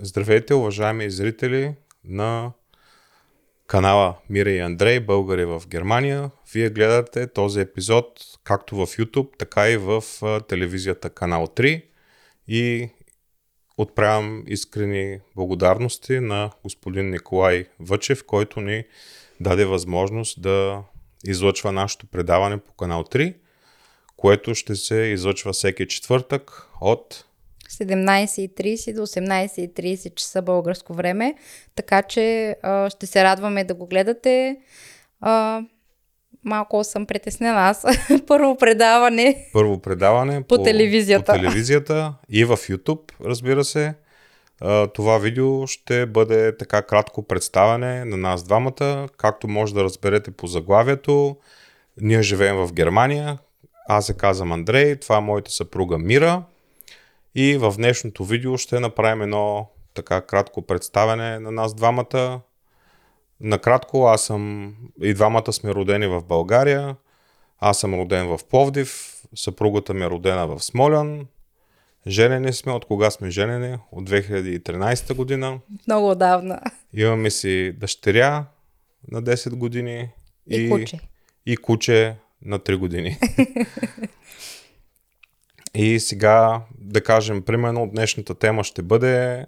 Здравейте, уважаеми зрители на канала Мира и Андрей, българи в Германия. Вие гледате този епизод както в YouTube, така и в телевизията Канал 3 и отправям искрени благодарности на господин Николай Въчев, който ни даде възможност да излъчва нашето предаване по Канал 3, което ще се излъчва всеки четвъртък от 17.30 до 18.30 часа българско време, така че а, ще се радваме да го гледате. А, малко съм притеснена аз. Първо предаване. Първо предаване по, по телевизията. По телевизията и в YouTube, разбира се. А, това видео ще бъде така кратко представяне на нас двамата. Както може да разберете по заглавието, ние живеем в Германия. Аз се казвам Андрей, това е моята съпруга Мира. И в днешното видео ще направим едно така кратко представяне на нас двамата. Накратко, аз съм и двамата сме родени в България. Аз съм роден в Пловдив, съпругата ми е родена в Смолян. Женени сме, от кога сме женени? От 2013 година. Много отдавна. Имаме си дъщеря на 10 години. И, и куче. И куче на 3 години. И сега, да кажем, примерно, днешната тема ще бъде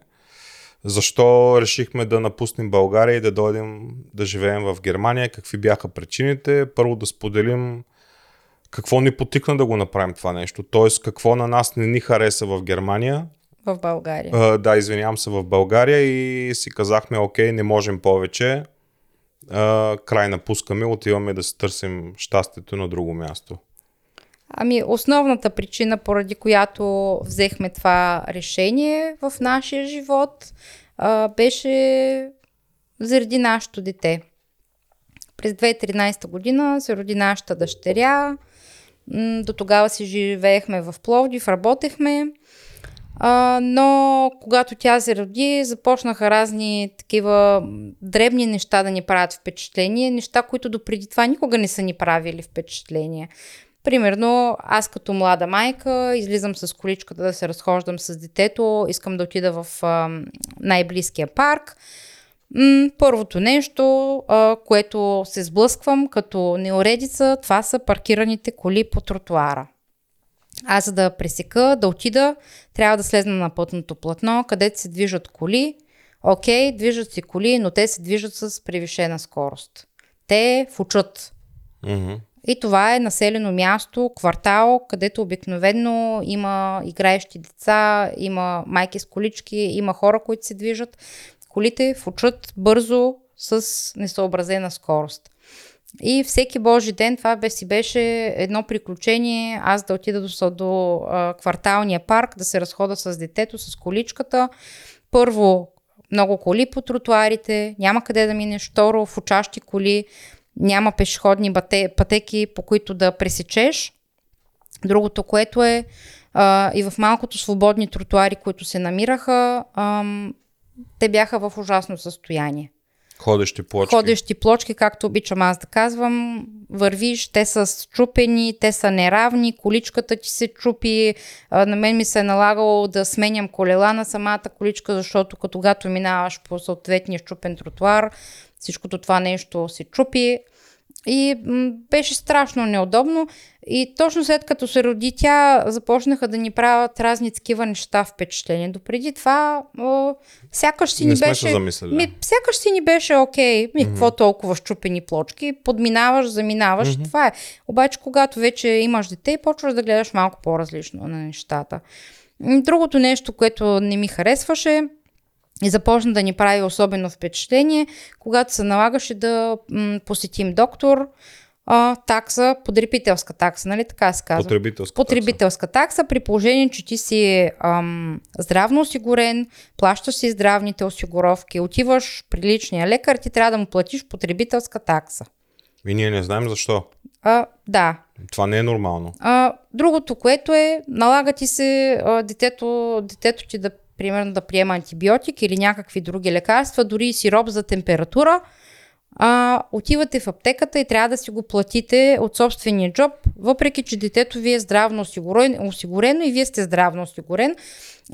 защо решихме да напуснем България и да дойдем да живеем в Германия, какви бяха причините. Първо да споделим какво ни потикна да го направим това нещо, т.е. какво на нас не ни хареса в Германия. В България. А, да, извинявам се, в България и си казахме, окей, не можем повече, а, край напускаме, отиваме да се търсим щастието на друго място. Ами, основната причина, поради която взехме това решение в нашия живот, а, беше заради нашето дете. През 2013 година се роди нашата дъщеря. До тогава си живеехме в Пловдив, работехме. А, но когато тя се роди, започнаха разни такива дребни неща да ни правят впечатление, неща, които допреди това никога не са ни правили впечатление. Примерно, аз като млада майка излизам с количката да се разхождам с детето, искам да отида в най-близкия парк. Първото нещо, което се сблъсквам като неуредица, това са паркираните коли по тротуара. Аз за да пресека, да отида, трябва да слезна на пътното платно, където се движат коли. Окей, движат се коли, но те се движат с превишена скорост. Те фучат. Mm-hmm. И това е населено място, квартал, където обикновено има играещи деца, има майки с колички, има хора, които се движат. Колите фучат бързо с несъобразена скорост. И всеки Божи ден това бе си беше едно приключение, аз да отида до, до а, кварталния парк, да се разхода с детето, с количката. Първо, много коли по тротуарите, няма къде да минеш. Второ, в учащи коли, няма пешеходни пътеки, по които да пресечеш. Другото, което е а, и в малкото свободни тротуари, които се намираха, ам, те бяха в ужасно състояние. Ходещи плочки. Ходещи плочки, както обичам аз да казвам. Вървиш, те са чупени, те са неравни, количката ти се чупи. А, на мен ми се е налагало да сменям колела на самата количка, защото когато минаваш по съответния щупен тротуар, всичкото това нещо се чупи. И м- беше страшно неудобно. И точно след като се роди тя, започнаха да ни правят разни такива неща впечатление. Допреди това, о, сякаш си Не ни беше. Ми, сякаш си ни беше окей. Ми, mm-hmm. какво толкова щупени плочки? Подминаваш, заминаваш. Mm-hmm. Това е. Обаче, когато вече имаш дете, почваш да гледаш малко по-различно на нещата. Другото нещо, което не ми харесваше, и започна да ни прави особено впечатление, когато се налагаше да м- посетим доктор, а, такса, потребителска такса, нали така се казва? Потребителска, Потребителска такса. такса, при положение, че ти си ам, здравно осигурен, плащаш си здравните осигуровки, отиваш при личния лекар, ти трябва да му платиш потребителска такса. И ние не знаем защо. А, да. Това не е нормално. А, другото, което е, налага ти се а, детето, детето ти да примерно да приема антибиотик или някакви други лекарства, дори и сироп за температура, а, отивате в аптеката и трябва да си го платите от собствения джоб, въпреки че детето ви е здравно осигурено, осигурено и вие сте здравно осигурен.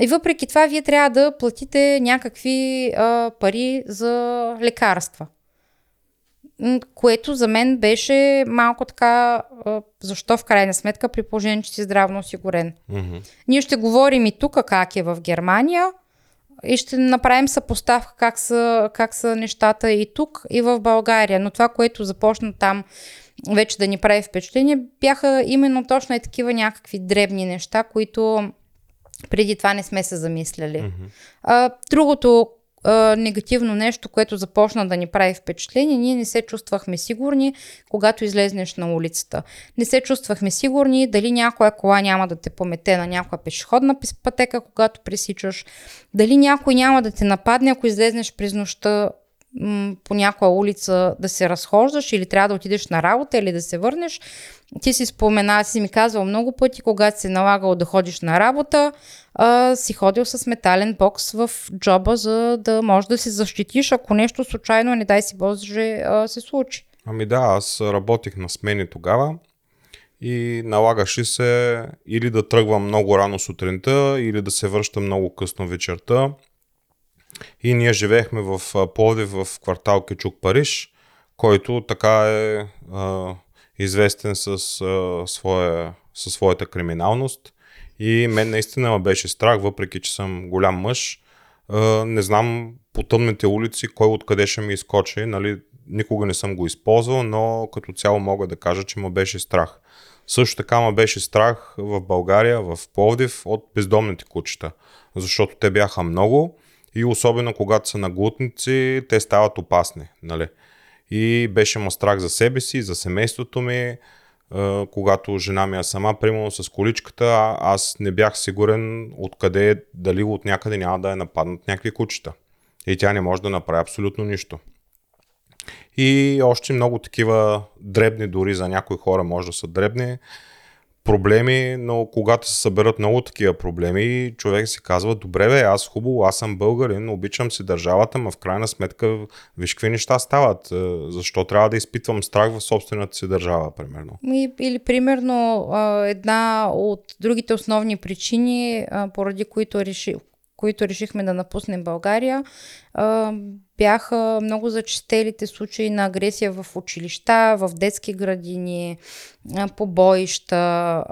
И въпреки това, вие трябва да платите някакви а, пари за лекарства. Което за мен беше малко така, защо в крайна сметка, при положение, че си здравно осигурен. Mm-hmm. Ние ще говорим и тук как е в Германия и ще направим съпоставка как са, как са нещата и тук, и в България. Но това, което започна там вече да ни прави впечатление, бяха именно точно и такива някакви дребни неща, които преди това не сме се замисляли. Mm-hmm. А, другото а, негативно нещо, което започна да ни прави впечатление, ние не се чувствахме сигурни, когато излезнеш на улицата. Не се чувствахме сигурни дали някоя кола няма да те помете на някоя пешеходна пътека, когато пресичаш, дали някой няма да те нападне, ако излезнеш през нощта по някоя улица да се разхождаш или трябва да отидеш на работа или да се върнеш. Ти си спомена, си ми казвал много пъти, когато се налагало да ходиш на работа, а, си ходил с метален бокс в джоба, за да можеш да се защитиш, ако нещо случайно, не дай си Боже, а, се случи. Ами да, аз работих на смени тогава и налагаше се или да тръгвам много рано сутринта, или да се връщам много късно вечерта. И ние живеехме в Пловдив в квартал Кечук Париж, който така е а, известен с, а, своя, със своята криминалност. И мен наистина ме беше страх, въпреки че съм голям мъж. Не знам по тъмните улици кой откъде ще ми изкочи. Нали, никога не съм го използвал, но като цяло мога да кажа, че ме беше страх. Също така ме беше страх в България, в Пловдив, от бездомните кучета, защото те бяха много и особено когато са наглутници, те стават опасни. Нали? И беше ма страх за себе си, за семейството ми, когато жена ми е сама, примерно с количката, аз не бях сигурен откъде, дали от някъде няма да е нападнат някакви кучета. И тя не може да направи абсолютно нищо. И още много такива дребни, дори за някои хора може да са дребни, проблеми, но когато се съберат много такива проблеми, човек си казва, добре бе, аз хубаво, аз съм българин, обичам си държавата, но в крайна сметка виж какви неща стават. Е, защо трябва да изпитвам страх в собствената си държава, примерно? Или, примерно, една от другите основни причини, поради които реши, които решихме да напуснем България, бяха много зачистелите случаи на агресия в училища, в детски градини, побоища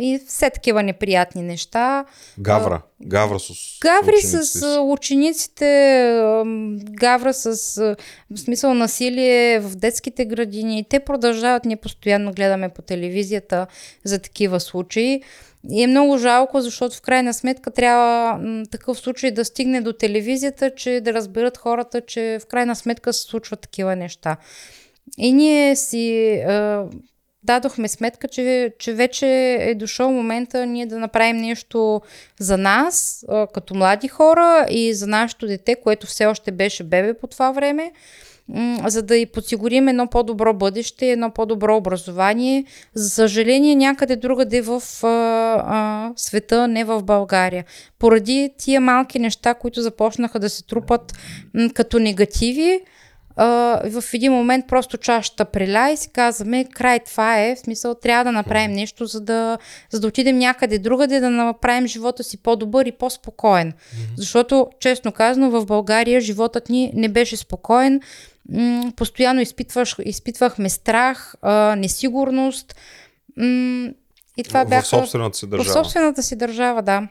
и все такива неприятни неща. Гавра. Гавра с Гаври с учениците, гавра с в смисъл насилие в детските градини. Те продължават, ние постоянно гледаме по телевизията за такива случаи. И е много жалко, защото в крайна сметка трябва м, такъв случай да стигне до телевизията, че да разберат хората, че в крайна сметка се случват такива неща. И ние си е, дадохме сметка, че, че вече е дошъл момента ние да направим нещо за нас, е, като млади хора и за нашето дете, което все още беше бебе по това време за да й подсигурим едно по-добро бъдеще, едно по-добро образование. За съжаление, някъде другаде в а, а, света, не в България. Поради тия малки неща, които започнаха да се трупат м, като негативи, в един момент просто чашата преля и си казваме, край това е, в смисъл трябва да направим нещо, за да, за да отидем някъде другаде, да направим живота си по-добър и по-спокоен. Mm-hmm. Защото, честно казано, в България животът ни не беше спокоен м- постоянно изпитваш, изпитвахме страх, а, несигурност. М- и това в бяха... В собствената си държава. В собствената си държава, да.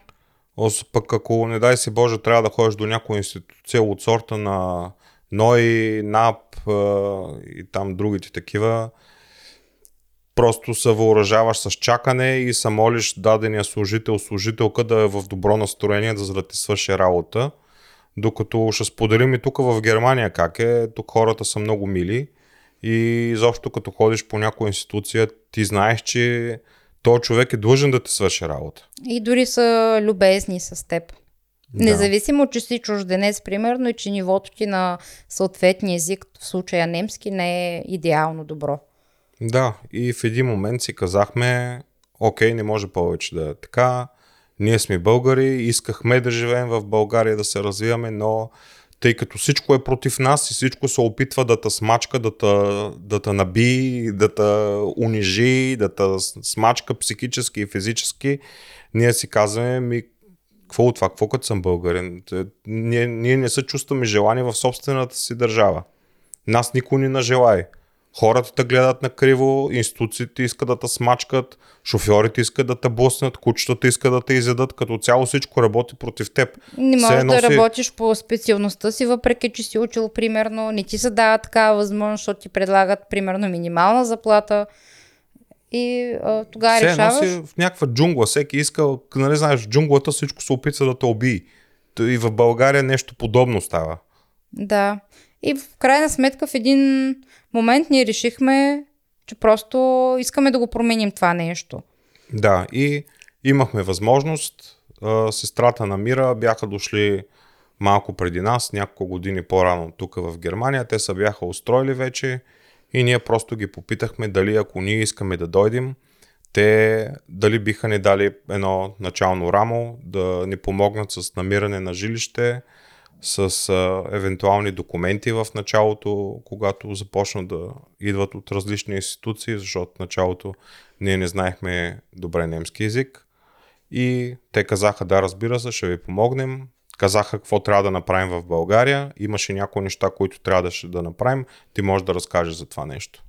Ос, пък ако, не дай си Боже, трябва да ходиш до някоя институция от сорта на НОИ, НАП и там другите такива, просто се въоръжаваш с чакане и се молиш дадения служител, служителка да е в добро настроение, за да ти свърши работа. Докато ще споделим и тук в Германия как е, тук хората са много мили и изобщо като ходиш по някоя институция, ти знаеш, че този човек е длъжен да ти свърши работа. И дори са любезни с теб. Да. Независимо, че си чужденец, примерно, и че нивото ти на съответния език, в случая немски, не е идеално добро. Да, и в един момент си казахме, окей, не може повече да е така, ние сме българи, искахме да живеем в България, да се развиваме, но тъй като всичко е против нас и всичко се опитва да те смачка, да те, да те наби, да те унижи, да те смачка психически и физически, ние си казваме, ми, какво от това, какво като съм българин? Ние, ние не се чувстваме желани в собствената си държава. Нас никой не нажелай. Хората те гледат на криво, институциите искат да те смачкат, шофьорите искат да те блъснат, кучетата искат да те изядат, като цяло всичко работи против теб. Не можеш да си... работиш по специалността си, въпреки че си учил примерно, не ти се дава такава възможност, защото ти предлагат примерно минимална заплата и а, тогава Все решаваш. Си в някаква джунгла, всеки иска, нали знаеш, в джунглата всичко се опитва да те убие. И в България нещо подобно става. Да. И в крайна сметка в един момент ние решихме, че просто искаме да го променим това нещо. Да, и имахме възможност. Сестрата на Мира бяха дошли малко преди нас, няколко години по-рано тук в Германия. Те са бяха устроили вече и ние просто ги попитахме дали ако ние искаме да дойдем, те дали биха ни дали едно начално рамо, да ни помогнат с намиране на жилище, с а, евентуални документи в началото, когато започнат да идват от различни институции, защото в началото ние не знаехме добре немски язик. И те казаха, да, разбира се, ще ви помогнем. Казаха какво трябва да направим в България. Имаше някои неща, които трябваше да направим. Ти можеш да разкажеш за това нещо.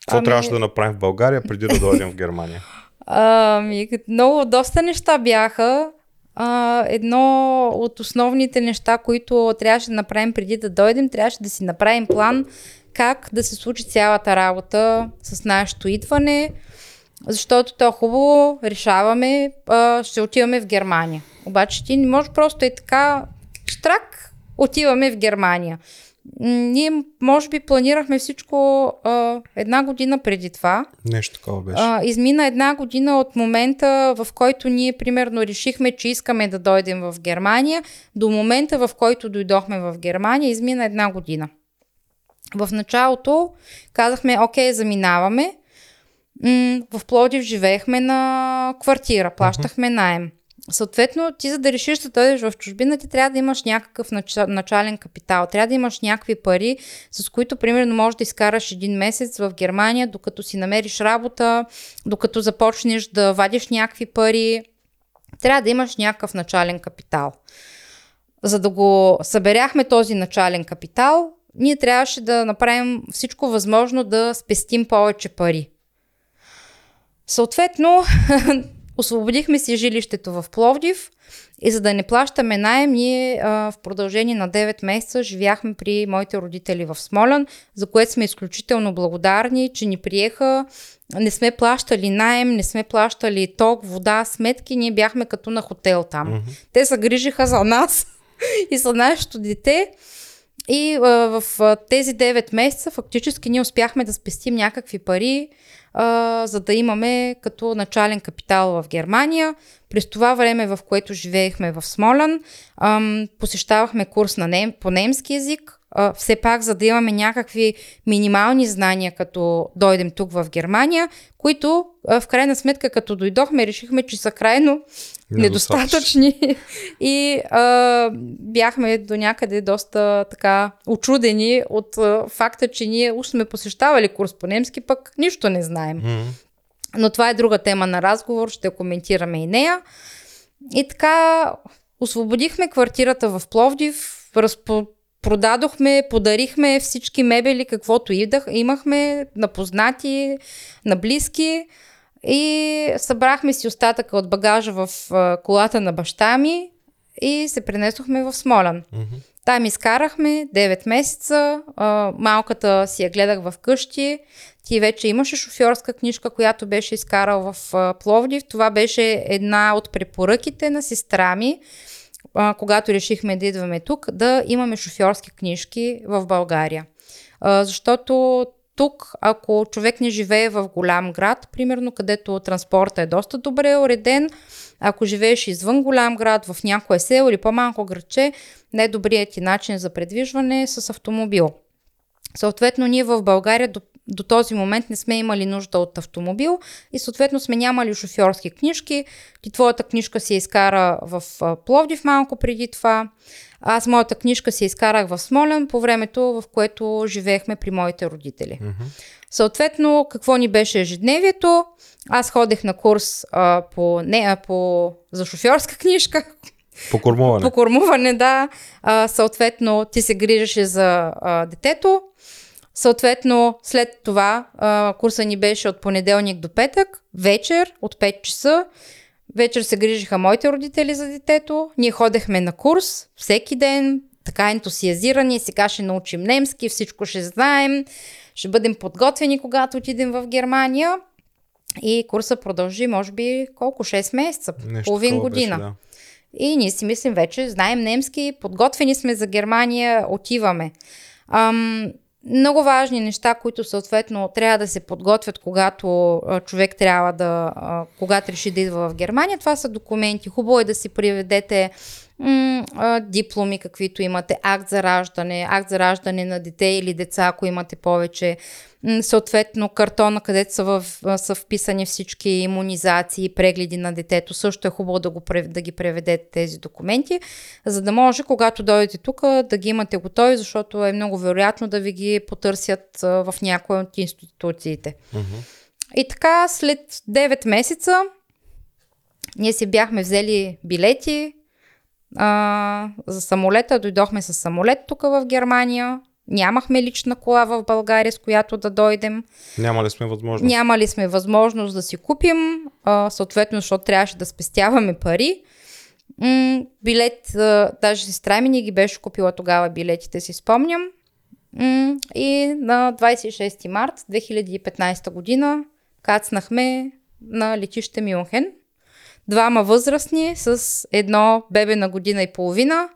Какво ами... трябваше да направим в България преди да дойдем в Германия? Ами, много, доста неща бяха а, едно от основните неща, които трябваше да направим преди да дойдем, трябваше да си направим план как да се случи цялата работа с нашето идване, защото то хубаво решаваме, а, ще отиваме в Германия. Обаче ти не можеш просто и така, штрак, отиваме в Германия. Ние, може би, планирахме всичко а, една година преди това. Нещо такова беше. А, измина една година от момента, в който ние, примерно, решихме, че искаме да дойдем в Германия, до момента, в който дойдохме в Германия, измина една година. В началото казахме, окей, заминаваме. М- в Плодив живеехме на квартира, плащахме найем. Съответно, ти за да решиш да дойдеш в чужбина, ти трябва да имаш някакъв начален капитал. Трябва да имаш някакви пари, с които, примерно, можеш да изкараш един месец в Германия, докато си намериш работа, докато започнеш да вадиш някакви пари. Трябва да имаш някакъв начален капитал. За да го съберяхме този начален капитал, ние трябваше да направим всичко възможно да спестим повече пари. Съответно, Освободихме си жилището в Пловдив и за да не плащаме найем, ние а, в продължение на 9 месеца живяхме при моите родители в Смолян, за което сме изключително благодарни, че ни приеха. Не сме плащали найем, не сме плащали ток, вода, сметки, ние бяхме като на хотел там. Mm-hmm. Те се грижиха за нас и за нашето дете. И а, в а, тези 9 месеца фактически ние успяхме да спестим някакви пари, за да имаме като начален капитал в Германия. През това време, в което живеехме в Смолян, посещавахме курс на нем, по немски язик, все пак за да имаме някакви минимални знания, като дойдем тук в Германия, които в крайна сметка, като дойдохме, решихме, че са крайно недостатъчни и а, бяхме до някъде доста така очудени от а, факта, че ние уж сме посещавали курс по немски, пък нищо не знаем. Mm-hmm. Но това е друга тема на разговор, ще коментираме и нея. И така, освободихме квартирата в Пловдив, разпо, продадохме, подарихме всички мебели, каквото идах, имахме на познати, на близки и събрахме си остатъка от багажа в колата на баща ми и се пренесохме в Смолян. Mm-hmm. Там изкарахме 9 месеца, малката си я гледах в къщи, ти вече имаше шофьорска книжка, която беше изкарал в Пловдив. Това беше една от препоръките на сестра ми, когато решихме да идваме тук, да имаме шофьорски книжки в България. Защото тук, ако човек не живее в голям град, примерно където транспорта е доста добре уреден, ако живееш извън голям град, в някое село или по-малко градче, най-добрият ти начин за предвижване е с автомобил. Съответно, ние в България до този момент не сме имали нужда от автомобил и съответно сме нямали шофьорски книжки. Ти твоята книжка си изкара в Пловдив малко преди това. Аз моята книжка си изкарах в Смолен по времето, в което живеехме при моите родители. Mm-hmm. Съответно, какво ни беше ежедневието? Аз ходех на курс а, по, не, а, по, за шофьорска книжка. По кормуване. По кормуване, да. А, съответно, ти се грижеше за а, детето. Съответно, след това а, курса ни беше от понеделник до петък, вечер от 5 часа. Вечер се грижиха моите родители за детето. Ние ходехме на курс всеки ден, така ентусиазирани. Сега ще научим немски, всичко ще знаем. Ще бъдем подготвени, когато отидем в Германия. И курса продължи, може би, колко? 6 месеца, Нещо половин година. Беше, да. И ние си мислим вече, знаем немски, подготвени сме за Германия, отиваме. Ам, много важни неща, които съответно трябва да се подготвят, когато човек трябва да, когато реши да идва в Германия. Това са документи. Хубаво е да си приведете м- а, дипломи, каквито имате, акт за раждане, акт за раждане на дете или деца, ако имате повече, м- съответно картона, където са, в, са вписани всички иммунизации, прегледи на детето. Също е хубаво да, го, да ги преведете тези документи, за да може, когато дойдете тук, да ги имате готови, защото е много вероятно да ви ги потърсят в някои от институциите. Uh-huh. И така, след 9 месеца, ние си бяхме взели билети, а, за самолета. Дойдохме с самолет тук в Германия. Нямахме лична кола в България, с която да дойдем. Няма ли сме възможност? Няма ли сме възможност да си купим, а, съответно, защото трябваше да спестяваме пари. М- билет, а, даже сестра ми ни ги беше купила тогава билетите, си спомням. М- и на 26 март 2015 година кацнахме на летище Мюнхен двама възрастни с едно бебе на година и половина.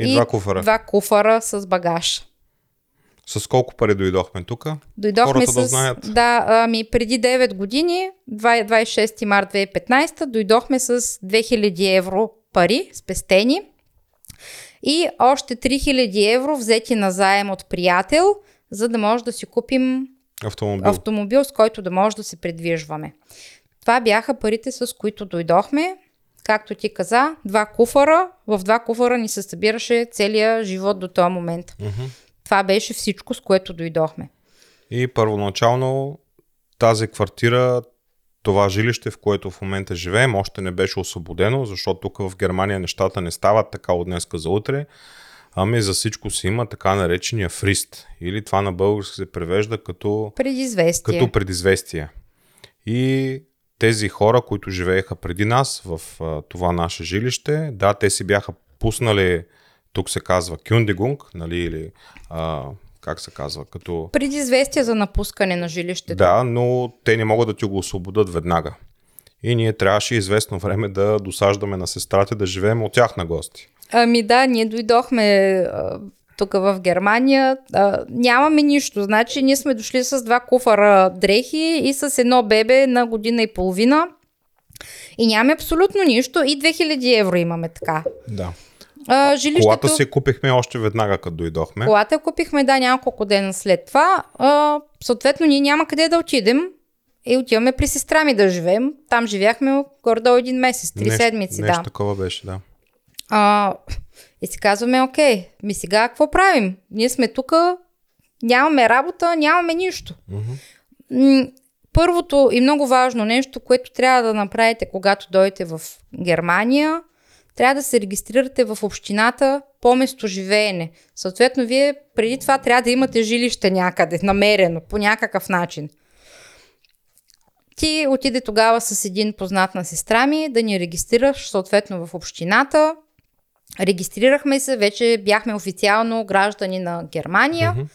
И, и два куфара. Два куфара с багаж. С колко пари дойдохме тук? Дойдохме Хората с... Да, знаят. да, ами преди 9 години, 26 март 2015, дойдохме с 2000 евро пари, спестени. И още 3000 евро взети на заем от приятел, за да може да си купим автомобил, автомобил с който да може да се придвижваме. Това бяха парите, с които дойдохме. Както ти каза, два куфара. В два куфара ни се събираше целият живот до този момент. Mm-hmm. Това беше всичко, с което дойдохме. И първоначално тази квартира, това жилище, в което в момента живеем, още не беше освободено, защото тук в Германия нещата не стават така от днеска за утре. Ами за всичко си има така наречения фрист. Или това на български се превежда като предизвестие. Като предизвестие. И тези хора, които живееха преди нас в а, това наше жилище, да, те си бяха пуснали, тук се казва Кюндигунг, нали, или а, как се казва, като... Предизвестие за напускане на жилището. Да, но те не могат да ти го освободят веднага. И ние трябваше известно време да досаждаме на сестрата да живеем от тях на гости. Ами да, ние дойдохме тук в Германия. А, нямаме нищо. Значи ние сме дошли с два куфара дрехи и с едно бебе на година и половина. И нямаме абсолютно нищо. И 2000 евро имаме така. Да. А, жилището... Колата си купихме още веднага, като дойдохме. Колата купихме, да, няколко дена след това. А, съответно, ние няма къде да отидем. И отиваме при сестра ми да живеем. Там живяхме гордо един месец, три нещо, седмици. Нещо да. такова беше, да. А, и си казваме, окей, ми сега какво правим? Ние сме тук, нямаме работа, нямаме нищо. Mm-hmm. Първото и много важно нещо, което трябва да направите, когато дойдете в Германия, трябва да се регистрирате в общината по местоживеене. Съответно, вие преди това трябва да имате жилище някъде, намерено, по някакъв начин. Ти отиде тогава с един познат на сестра ми да ни регистрираш съответно в общината, Регистрирахме се, вече бяхме официално граждани на Германия. Uh-huh.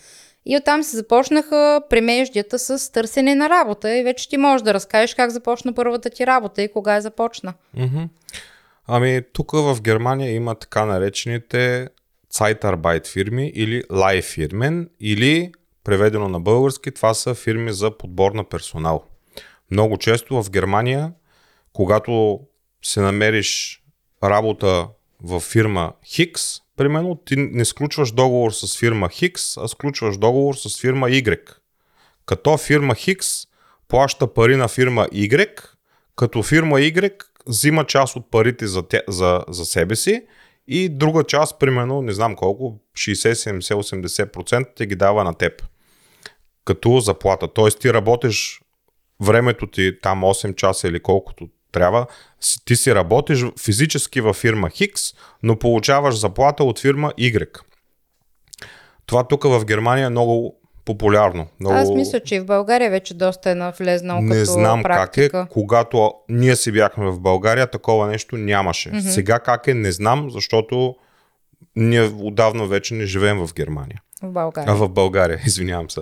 И оттам се започнаха премеждията с търсене на работа. И вече ти можеш да разкажеш как започна първата ти работа и кога е започна. Uh-huh. Ами, тук в Германия има така наречените Zeitarbeit фирми или фирмен или преведено на български, това са фирми за подбор на персонал. Много често в Германия, когато се намериш работа в фирма Хикс, примерно ти не сключваш договор с фирма Хикс, а сключваш договор с фирма Y. Като фирма Хикс плаща пари на фирма Y, като фирма Y взима част от парите за, те, за, за себе си и друга част, примерно, не знам колко, 60, 70, 80% те ги дава на теб. Като заплата. Тоест ти работиш времето ти там 8 часа или колкото трябва, ти си работиш физически във фирма Хикс, но получаваш заплата от фирма Y. Това тук в Германия е много популярно. Много... Аз мисля, че и в България вече доста е навлезнал Не като знам практика. как е. Когато ние си бяхме в България, такова нещо нямаше. Mm-hmm. Сега как е, не знам, защото ние отдавна вече не живеем в Германия. В България. А в България, извинявам се.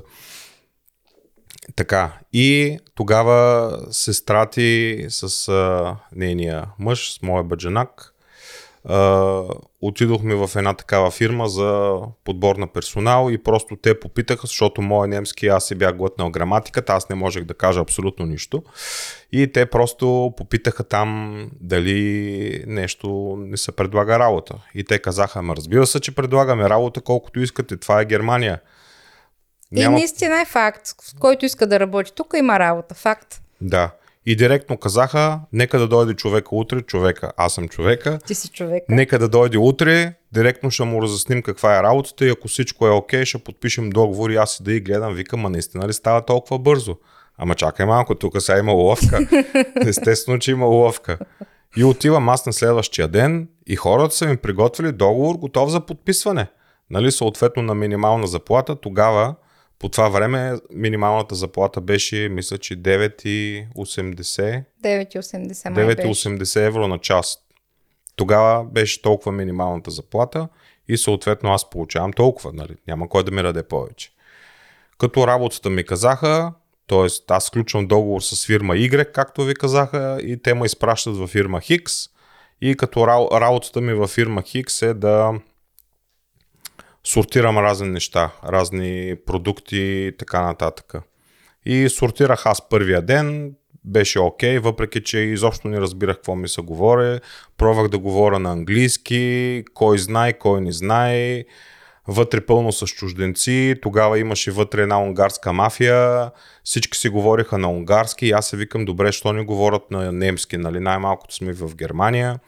Така, и тогава сестра ти с а, нейния мъж, с моя баджанак, а, отидохме в една такава фирма за подбор на персонал и просто те попитаха, защото моя немски аз си бях глътнал граматиката, аз не можех да кажа абсолютно нищо. И те просто попитаха там дали нещо не се предлага работа. И те казаха, ма разбира се, че предлагаме работа колкото искате, това е Германия. И наистина е факт. Който иска да работи тук, има работа. Факт. Да. И директно казаха, нека да дойде човека утре, човека, аз съм човека, Ти си човек. нека да дойде утре, директно ще му разясним каква е работата и ако всичко е окей, ще подпишем договор и аз си да и гледам, викам, а наистина ли става толкова бързо? Ама чакай малко, тук сега има уловка. Естествено, че има уловка. И отивам аз на следващия ден и хората са ми приготвили договор, готов за подписване. Нали, съответно на минимална заплата, тогава по това време минималната заплата беше, мисля, че 9,80 9,80 май беше. 9,80 евро на час. Тогава беше толкова минималната заплата и съответно аз получавам толкова, нали? няма кой да ми даде повече. Като работата ми казаха, т.е. аз сключвам договор с фирма Y, както ви казаха, и те ме изпращат във фирма Хикс. И като ра- работата ми във фирма Хикс е да сортирам разни неща, разни продукти и така нататък. И сортирах аз първия ден, беше окей, okay, въпреки че изобщо не разбирах какво ми се говори. Пробвах да говоря на английски, кой знае, кой не знае. Вътре пълно с чужденци, тогава имаше вътре една унгарска мафия, всички си говориха на унгарски и аз се викам, добре, що не говорят на немски, нали, най-малкото сме в Германия.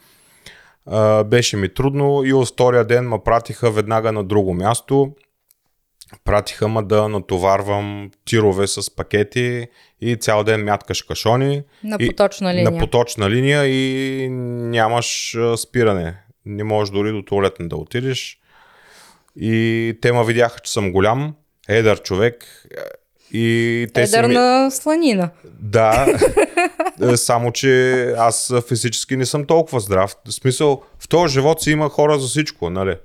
Беше ми трудно и от втория ден ме пратиха веднага на друго място. Пратиха ме да натоварвам тирове с пакети и цял ден мяткаш кашони. На и, поточна линия. На поточна линия и нямаш спиране. Не можеш дори до туалетна да отидеш. И те ме видяха, че съм голям, едър човек. И те Едър ми... на сланина. Да, само че аз физически не съм толкова здрав. В смисъл, в този живот си има хора за всичко, нали?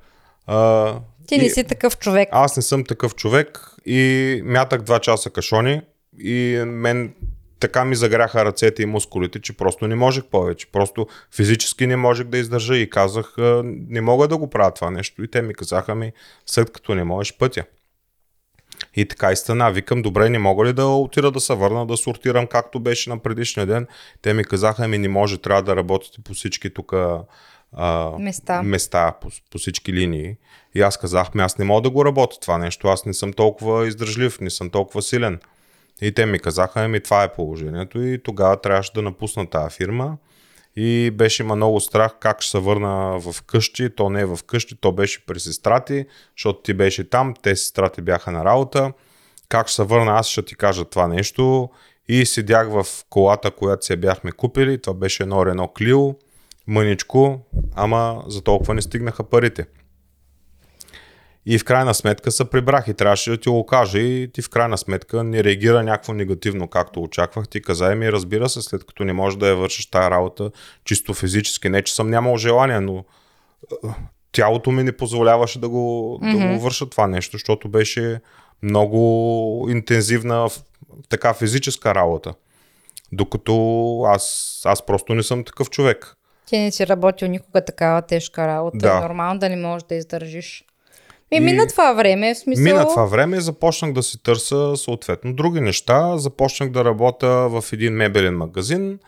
А, Ти не си такъв човек. Аз не съм такъв човек и мятах два часа кашони и мен така ми загряха ръцете и мускулите, че просто не можех повече. Просто физически не можех да издържа и казах, не мога да го правя това нещо. И те ми казаха ми, след като не можеш пътя. И така и стана. Викам, добре, не мога ли да отида да се върна, да сортирам както беше на предишния ден. Те ми казаха, ми не може, трябва да работите по всички тук Места. места по, по всички линии. И аз казах, ми аз не мога да го работя това нещо, аз не съм толкова издържлив, не съм толкова силен. И те ми казаха, ми това е положението и тогава трябваше да напусна тази фирма. И беше има много страх как ще се върна в къщи. То не е в къщи, то беше при сестра ти, защото ти беше там, те сестра ти бяха на работа. Как ще се върна, аз ще ти кажа това нещо. И седях в колата, която се бяхме купили. Това беше едно Рено Клио, мъничко, ама за толкова не стигнаха парите. И в крайна сметка се прибрах и трябваше да ти го кажа и ти в крайна сметка не реагира някакво негативно, както очаквах. Ти каза ми, разбира се, след като не можеш да я вършиш тая работа чисто физически. Не, че съм нямал желание, но тялото ми не позволяваше да го, mm-hmm. да го върша това нещо, защото беше много интензивна така физическа работа. Докато аз, аз просто не съм такъв човек. Ти не си работил никога такава тежка работа. Да. Нормално да не можеш да издържиш. Ми, И- мина това време, в смисъл... Мина това време, започнах да си търся съответно други неща. Започнах да работя в един мебелен магазин,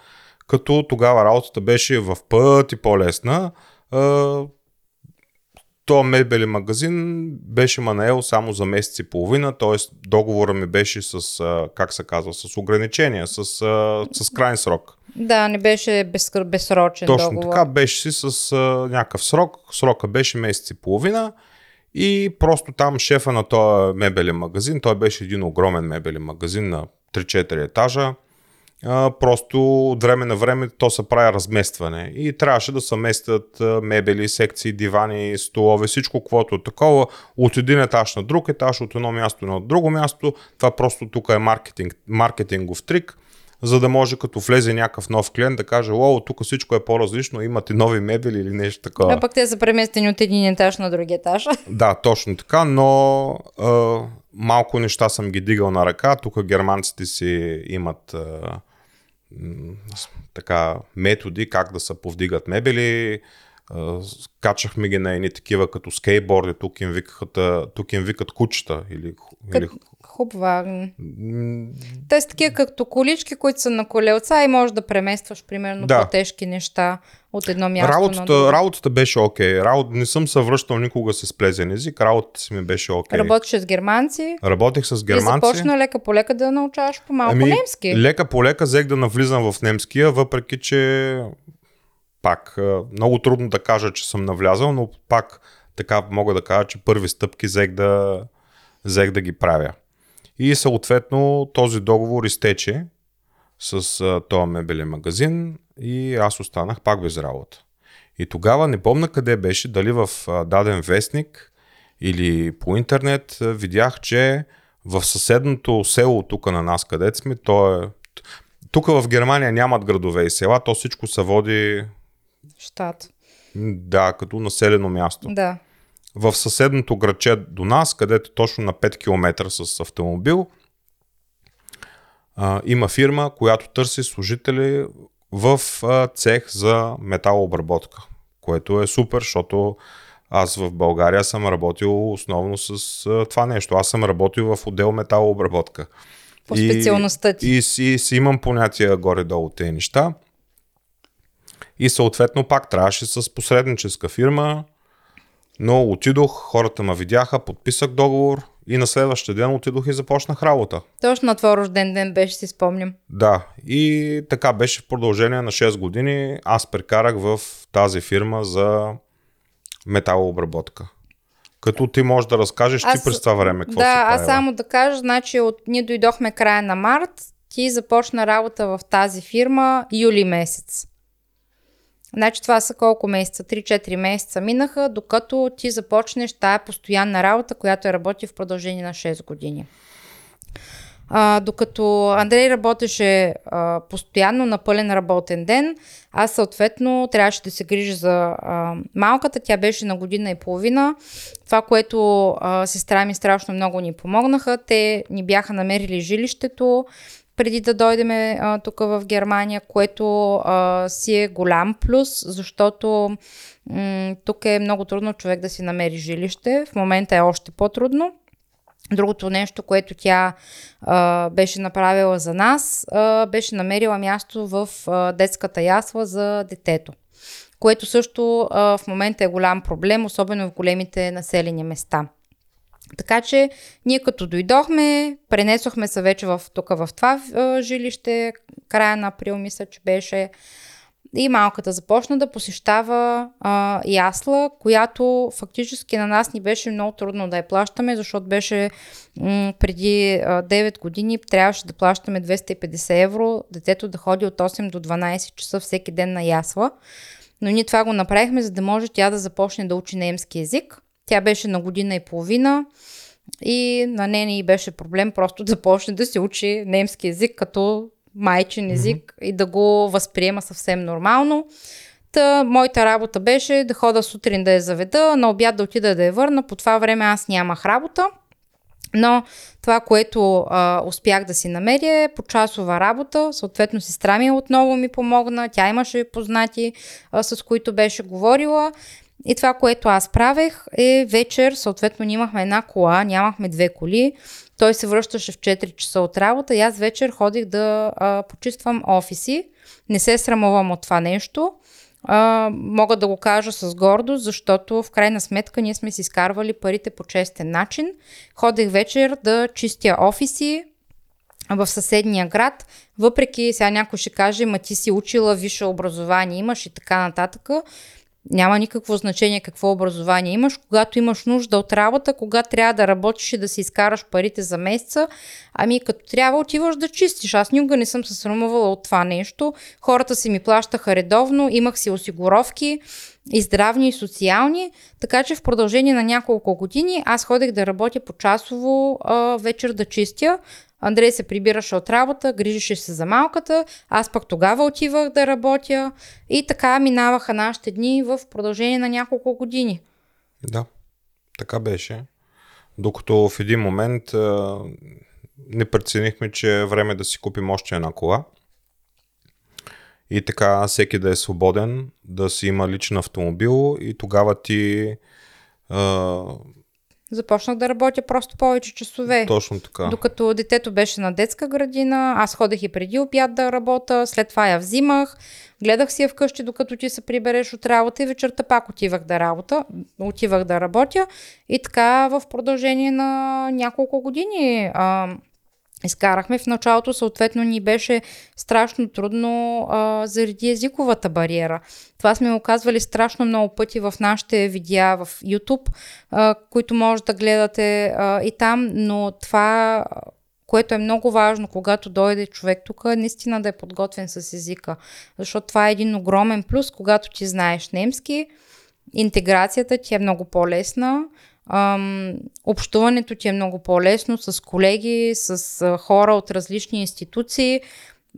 като тогава работата беше в пъти по-лесна. То мебелен магазин беше манаел само за месец и половина, т.е. договора ми беше с, как се казва, с ограничения, с, с крайен срок. Да, не беше без, безсрочен Точно договор. така, беше си с някакъв срок, срока беше месец и половина и просто там шефа на този мебелен магазин, той беше един огромен мебелен магазин на 3-4 етажа, просто от време на време то се прави разместване. И трябваше да се местят а, мебели, секции, дивани, столове, всичко, което е такова, от един етаж на друг етаж, от едно място на друго място. Това просто тук е маркетинг, маркетингов трик, за да може като влезе някакъв нов клиент да каже, о, тук всичко е по-различно, имате нови мебели или нещо такова. А пък те са преместени от един етаж на други етаж. Да, точно така, но а, малко неща съм ги дигал на ръка. Тук германците си имат а, така методи как да се повдигат мебели. Качахме ги на едни такива като скейтборди, тук им, викаха, тук им викат кучета. Или, или, Кът... Хубава. м, Те са такива като колички, които са на колелца и можеш да преместваш примерно Да. по-тежки неща от едно място на работата, друго. работата беше окей. Работа, не съм се връщал никога с плезен език. Работата си ми беше окей. Работеше с германци Работех с и германци. започна лека по лека да научаваш по-малко Ами, немски. Лека по лека взех да навлизам в немския, въпреки че пак много трудно да кажа, че съм навлязал, но пак така мога да кажа, че първи стъпки взех да, взех да ги правя. И съответно този договор изтече с а, този мебелен магазин и аз останах пак без работа. И тогава не помня къде беше, дали в а, даден вестник или по интернет, а, видях, че в съседното село тук на нас, където сме, то е... Тук в Германия нямат градове и села, то всичко се води, Штат. да, като населено място. Да. В съседното градче до нас, където точно на 5 км с автомобил, а, има фирма, която търси служители в а, цех за металообработка, което е супер, защото аз в България съм работил основно с а, това нещо. Аз съм работил в отдел металообработка. По специалността ти. И, и си, си имам понятия горе-долу тези неща. И съответно пак трябваше с посредническа фирма, но отидох, хората ме видяха, подписах договор и на следващия ден отидох и започнах работа. Точно на твой рожден ден беше, си спомням. Да, и така беше в продължение на 6 години. Аз прекарах в тази фирма за металообработка. Като ти можеш да разкажеш Аз- ти през това време какво да, си аз правила. само да кажа, значи от, ние дойдохме края на март, ти започна работа в тази фирма юли месец. Значи това са колко месеца? 3-4 месеца минаха, докато ти започнеш тая постоянна работа, която е работи в продължение на 6 години. А, докато Андрей работеше а, постоянно на пълен работен ден, аз съответно трябваше да се грижа за а, малката. Тя беше на година и половина. Това, което а, сестра ми страшно много ни помогнаха. Те ни бяха намерили жилището преди да дойдеме а, тук в Германия, което а, си е голям плюс, защото м- тук е много трудно човек да си намери жилище. В момента е още по-трудно. Другото нещо, което тя а, беше направила за нас, а, беше намерила място в а, детската ясла за детето. Което също а, в момента е голям проблем, особено в големите населени места. Така че ние като дойдохме, пренесохме се вече в, тук в това а, жилище, края на април мисля, че беше. И малката започна да посещава а, ясла, която фактически на нас ни беше много трудно да я плащаме, защото беше м- преди а, 9 години трябваше да плащаме 250 евро, детето да ходи от 8 до 12 часа всеки ден на ясла. Но ние това го направихме, за да може тя да започне да учи немски язик. Тя беше на година и половина и на нея не беше проблем просто да почне да се учи немски язик като майчин език mm-hmm. и да го възприема съвсем нормално. Та, моята работа беше да хода сутрин да я заведа, на обяд да отида да я върна. По това време аз нямах работа. Но това, което а, успях да си намеря е почасова работа. Съответно, сестра ми отново ми помогна. Тя имаше познати, а, с които беше говорила. И това, което аз правех е вечер, съответно ние имахме една кола, нямахме две коли. Той се връщаше в 4 часа от работа и аз вечер ходих да а, почиствам офиси. Не се срамувам от това нещо. а, мога да го кажа с гордост, защото в крайна сметка ние сме си изкарвали парите по честен начин. Ходех вечер да чистя офиси в съседния град, въпреки сега някой ще каже, ма ти си учила висше образование имаш и така нататък. Няма никакво значение какво образование имаш, когато имаш нужда от работа, когато трябва да работиш и да си изкараш парите за месеца, ами като трябва отиваш да чистиш. Аз никога не съм се срамувала от това нещо. Хората си ми плащаха редовно, имах си осигуровки и здравни и социални, така че в продължение на няколко години аз ходех да работя по часово вечер да чистя, Андрей се прибираше от работа, грижеше се за малката, аз пък тогава отивах да работя и така минаваха нашите дни в продължение на няколко години. Да, така беше. Докато в един момент не преценихме, че е време да си купим още една кола. И така всеки да е свободен, да си има личен автомобил и тогава ти Започнах да работя просто повече часове. Точно така. Докато детето беше на детска градина, аз ходех и преди обяд да работя, след това я взимах, гледах си я вкъщи, докато ти се прибереш от работа и вечерта пак отивах да работа, отивах да работя и така в продължение на няколко години а, изкарахме. В началото съответно ни беше страшно трудно а, заради езиковата бариера. Това сме го казвали страшно много пъти в нашите видеа в YouTube, а, които може да гледате а, и там, но това което е много важно, когато дойде човек тук, е наистина да е подготвен с езика. Защото това е един огромен плюс, когато ти знаеш немски, интеграцията ти е много по-лесна, Ам, общуването ти е много по-лесно с колеги, с а, хора от различни институции.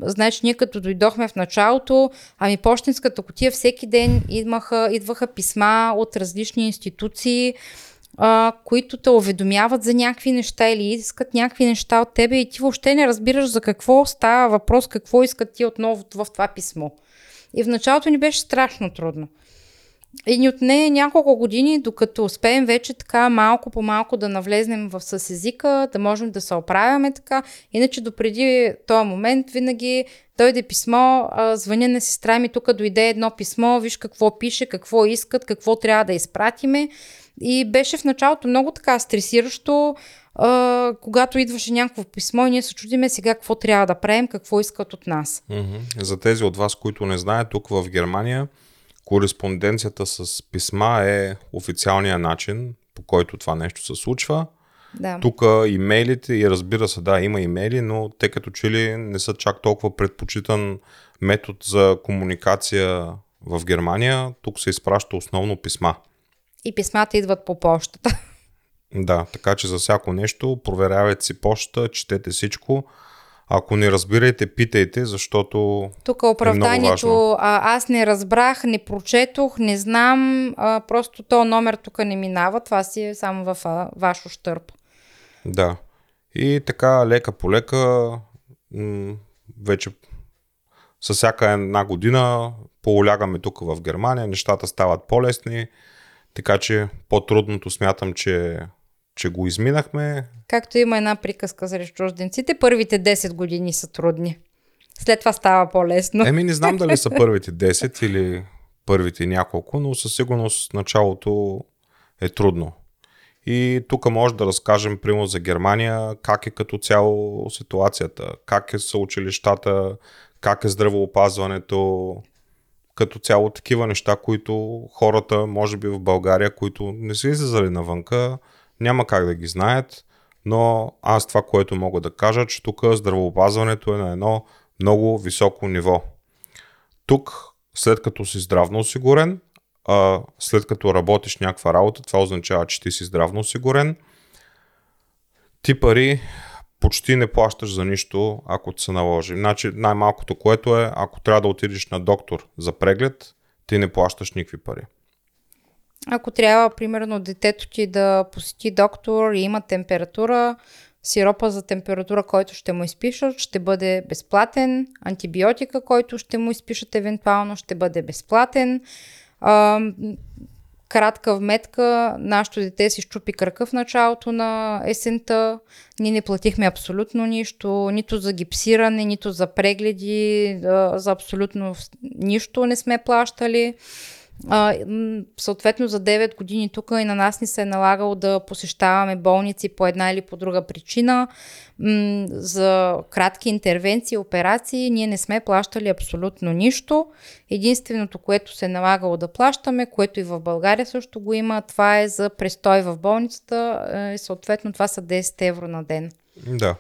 Знаеш, ние като дойдохме в началото, ами почтенската котия всеки ден идваха, идваха писма от различни институции, а, които те уведомяват за някакви неща или искат някакви неща от тебе и ти въобще не разбираш за какво става въпрос, какво искат ти отново в това писмо. И в началото ни беше страшно трудно. И ни отне няколко години, докато успеем вече така малко по малко да навлезнем в с езика, да можем да се оправяме така. Иначе допреди този момент винаги дойде писмо, а, звъня на сестра ми, тук дойде едно писмо, виж какво пише, какво искат, какво трябва да изпратиме. И беше в началото много така стресиращо, а, когато идваше някакво писмо и ние се чудиме сега какво трябва да правим, какво искат от нас. За тези от вас, които не знаят, тук в Германия Кореспонденцията с писма е официалния начин, по който това нещо се случва. Да. Тук имейлите, и разбира се, да, има имейли, но те като че ли не са чак толкова предпочитан метод за комуникация в Германия. Тук се изпраща основно писма. И писмата идват по почтата. Да, така че за всяко нещо проверявайте си почта, четете всичко. Ако не разбирайте, питайте, защото. Тук оправданието, е а, аз не разбрах, не прочетох, не знам, а, просто то номер тук не минава, това си е само в а, ваш ощърп. Да. И така, лека по лека, м- вече с всяка една година полягаме тук в Германия, нещата стават по-лесни, така че по-трудното смятам, че че го изминахме. Както има една приказка за чужденците, първите 10 години са трудни. След това става по-лесно. Еми, не знам дали са първите 10 или първите няколко, но със сигурност началото е трудно. И тук може да разкажем, примерно за Германия, как е като цяло ситуацията, как е са училищата, как е здравеопазването, като цяло такива неща, които хората, може би в България, които не са излизали навънка, няма как да ги знаят, но аз това, което мога да кажа, че тук здравеопазването е на едно много високо ниво. Тук, след като си здравно осигурен, а, след като работиш някаква работа, това означава, че ти си здравно осигурен, ти пари почти не плащаш за нищо, ако ти се наложи. Значи най-малкото, което е, ако трябва да отидеш на доктор за преглед, ти не плащаш никакви пари. Ако трябва, примерно, детето ти да посети доктор и има температура, сиропа за температура, който ще му изпишат, ще бъде безплатен. Антибиотика, който ще му изпишат евентуално, ще бъде безплатен. А, кратка вметка, нашето дете си щупи кръка в началото на есента. Ние не платихме абсолютно нищо, нито за гипсиране, нито за прегледи, за абсолютно нищо не сме плащали. А, съответно за 9 години тук и на нас ни се е налагало да посещаваме болници по една или по друга причина. М- за кратки интервенции, операции ние не сме плащали абсолютно нищо. Единственото, което се е налагало да плащаме, което и в България също го има, това е за престой в болницата и съответно това са 10 евро на ден. Да.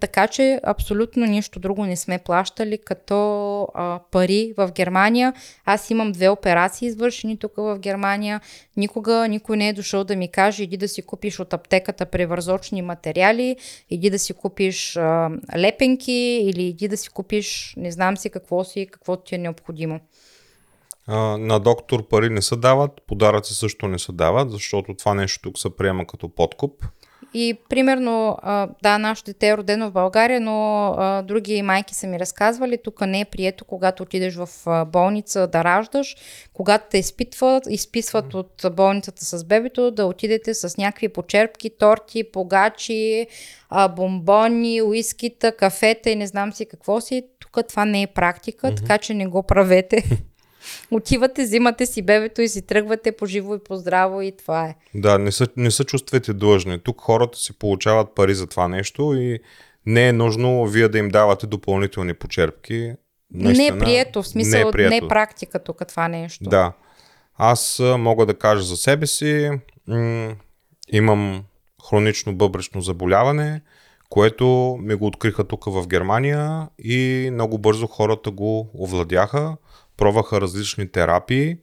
Така че абсолютно нищо друго не сме плащали като а, пари в Германия. Аз имам две операции извършени тук в Германия. Никога никой не е дошъл да ми каже иди да си купиш от аптеката превързочни материали, иди да си купиш а, лепенки или иди да си купиш не знам си какво си, какво ти е необходимо. А, на доктор пари не се дават, подаръци също не се дават, защото това нещо тук се приема като подкуп. И примерно, а, да, нашето дете е родено в България, но а, други майки са ми разказвали, тук не е прието, когато отидеш в болница да раждаш, когато те изпитват, изписват от болницата с бебето, да отидете с някакви почерпки, торти, погачи, а, бомбони, уискита, кафета и не знам си какво си. Тук това не е практика, mm-hmm. така че не го правете. Отивате, взимате си бебето и си тръгвате по живо и по здраво и това е. Да, не се, не се чувствате длъжни. Тук хората си получават пари за това нещо и не е нужно вие да им давате допълнителни почерпки. Наистина, не е прието, в смисъл не е, прието. не е практика тук това нещо. Да. Аз мога да кажа за себе си, м- имам хронично бъбречно заболяване, което ми го откриха тук в Германия и много бързо хората го овладяха пробваха различни терапии.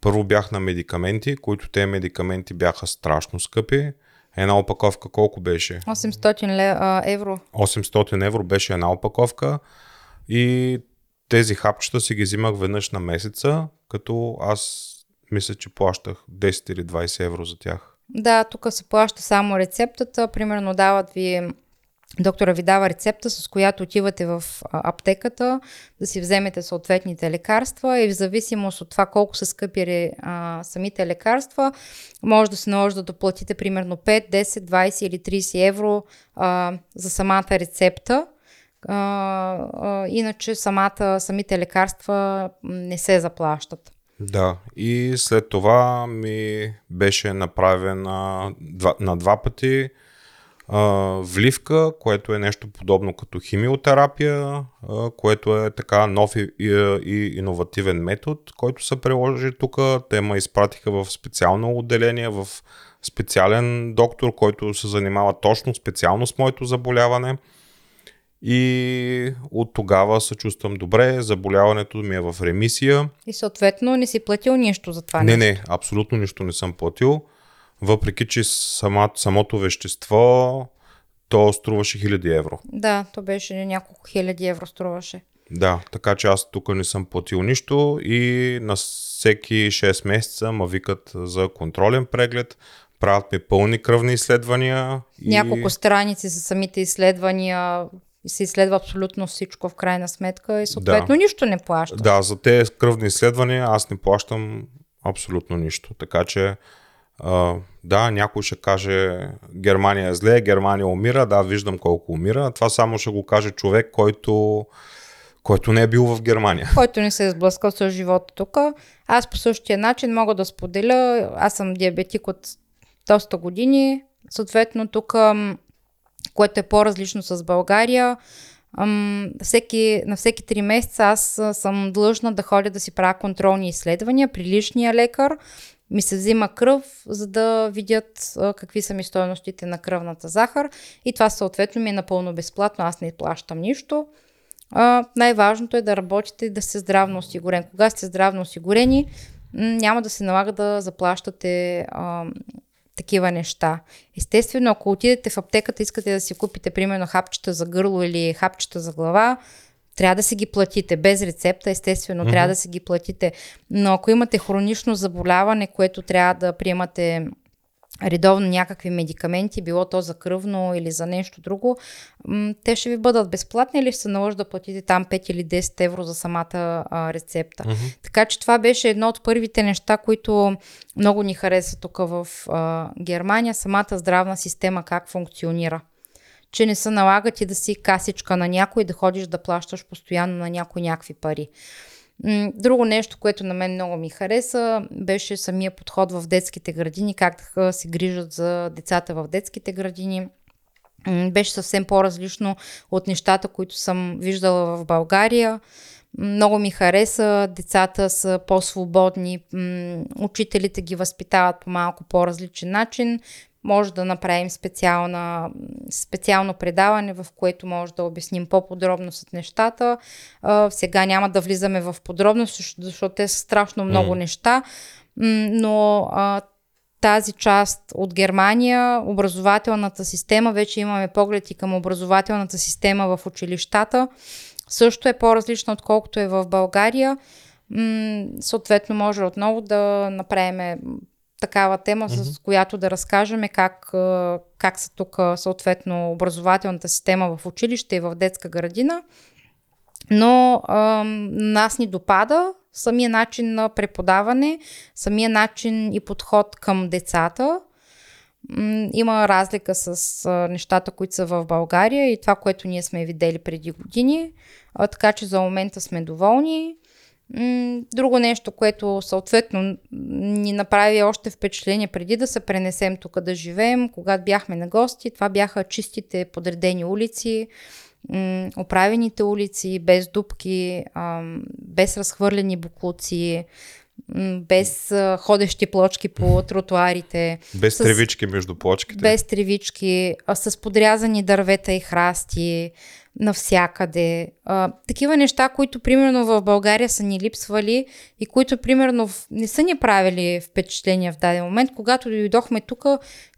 Първо бях на медикаменти, които те медикаменти бяха страшно скъпи. Една опаковка колко беше? 800 евро. 800 евро беше една опаковка и тези хапчета си ги взимах веднъж на месеца, като аз мисля, че плащах 10 или 20 евро за тях. Да, тук се плаща само рецептата. Примерно дават ви Доктора ви дава рецепта, с която отивате в аптеката да си вземете съответните лекарства и в зависимост от това колко са скъпи а, самите лекарства, може да се наложи да доплатите примерно 5, 10, 20 или 30 евро а, за самата рецепта. А, а, иначе самата, самите лекарства не се заплащат. Да, и след това ми беше направена на два пъти вливка, което е нещо подобно като химиотерапия, което е така нов и, и, и иновативен метод, който се приложи тук. Те ме изпратиха в специално отделение, в специален доктор, който се занимава точно специално с моето заболяване. И от тогава се чувствам добре, заболяването ми е в ремисия. И съответно не си платил нищо за това Не, нещо. не, абсолютно нищо не съм платил въпреки че самото, самото вещество то струваше хиляди евро. Да, то беше няколко хиляди евро струваше. Да, така че аз тук не съм платил нищо и на всеки 6 месеца ма викат за контролен преглед, правят ми пълни кръвни изследвания. И... Няколко страници за самите изследвания, и се изследва абсолютно всичко в крайна сметка и съответно да. нищо не плаща. Да, за тези кръвни изследвания аз не плащам абсолютно нищо. Така че а, да, някой ще каже Германия е зле, Германия умира, да, виждам колко умира. Това само ще го каже човек, който, който не е бил в Германия. Който не се е сблъскал с живота тук. Аз по същия начин мога да споделя, аз съм диабетик от доста години, съответно тук, което е по-различно с България, всеки, на всеки 3 месеца аз съм длъжна да ходя да си правя контролни изследвания при личния лекар, ми се взима кръв, за да видят какви са ми стоеностите на кръвната захар и това съответно ми е напълно безплатно, аз не плащам нищо. А, най-важното е да работите и да сте здравно осигурен. Кога сте здравно осигурени, няма да се налага да заплащате а, такива неща. Естествено, ако отидете в аптеката, искате да си купите примерно хапчета за гърло или хапчета за глава, трябва да си ги платите. Без рецепта, естествено, mm-hmm. трябва да си ги платите. Но ако имате хронично заболяване, което трябва да приемате редовно някакви медикаменти, било то за кръвно или за нещо друго, те ще ви бъдат безплатни или ще се наложи да платите там 5 или 10 евро за самата а, рецепта. Mm-hmm. Така че това беше едно от първите неща, които много ни хареса тук в а, Германия, самата здравна система как функционира. Че не се налага ти да си касичка на някой, да ходиш да плащаш постоянно на някой някакви пари. Друго нещо, което на мен много ми хареса, беше самия подход в детските градини, как да се грижат за децата в детските градини. Беше съвсем по-различно от нещата, които съм виждала в България. Много ми хареса, децата са по-свободни, учителите ги възпитават по малко по-различен начин, може да направим специална, специално предаване, в което може да обясним по-подробно с нещата. А, сега няма да влизаме в подробност, защото те са страшно много mm. неща, но а, тази част от Германия, образователната система, вече имаме поглед и към образователната система в училищата, също е по-различна, отколкото е в България. М- съответно, може отново да направим такава тема, mm-hmm. с която да разкажем как, как са тук съответно образователната система в училище и в детска градина. Но а, нас ни допада самия начин на преподаване, самия начин и подход към децата. Има разлика с нещата, които са в България и това, което ние сме видели преди години. Така че за момента сме доволни. Друго нещо, което съответно ни направи още впечатление преди да се пренесем тук да живеем, когато бяхме на гости, това бяха чистите подредени улици, оправените улици, без дупки, без разхвърлени буклуци, без ходещи плочки по тротуарите. Без с, тревички между плочките. Без тревички, с подрязани дървета и храсти, навсякъде. А, такива неща, които примерно в България са ни липсвали и които примерно не са ни правили впечатление в даден момент. Когато дойдохме тук,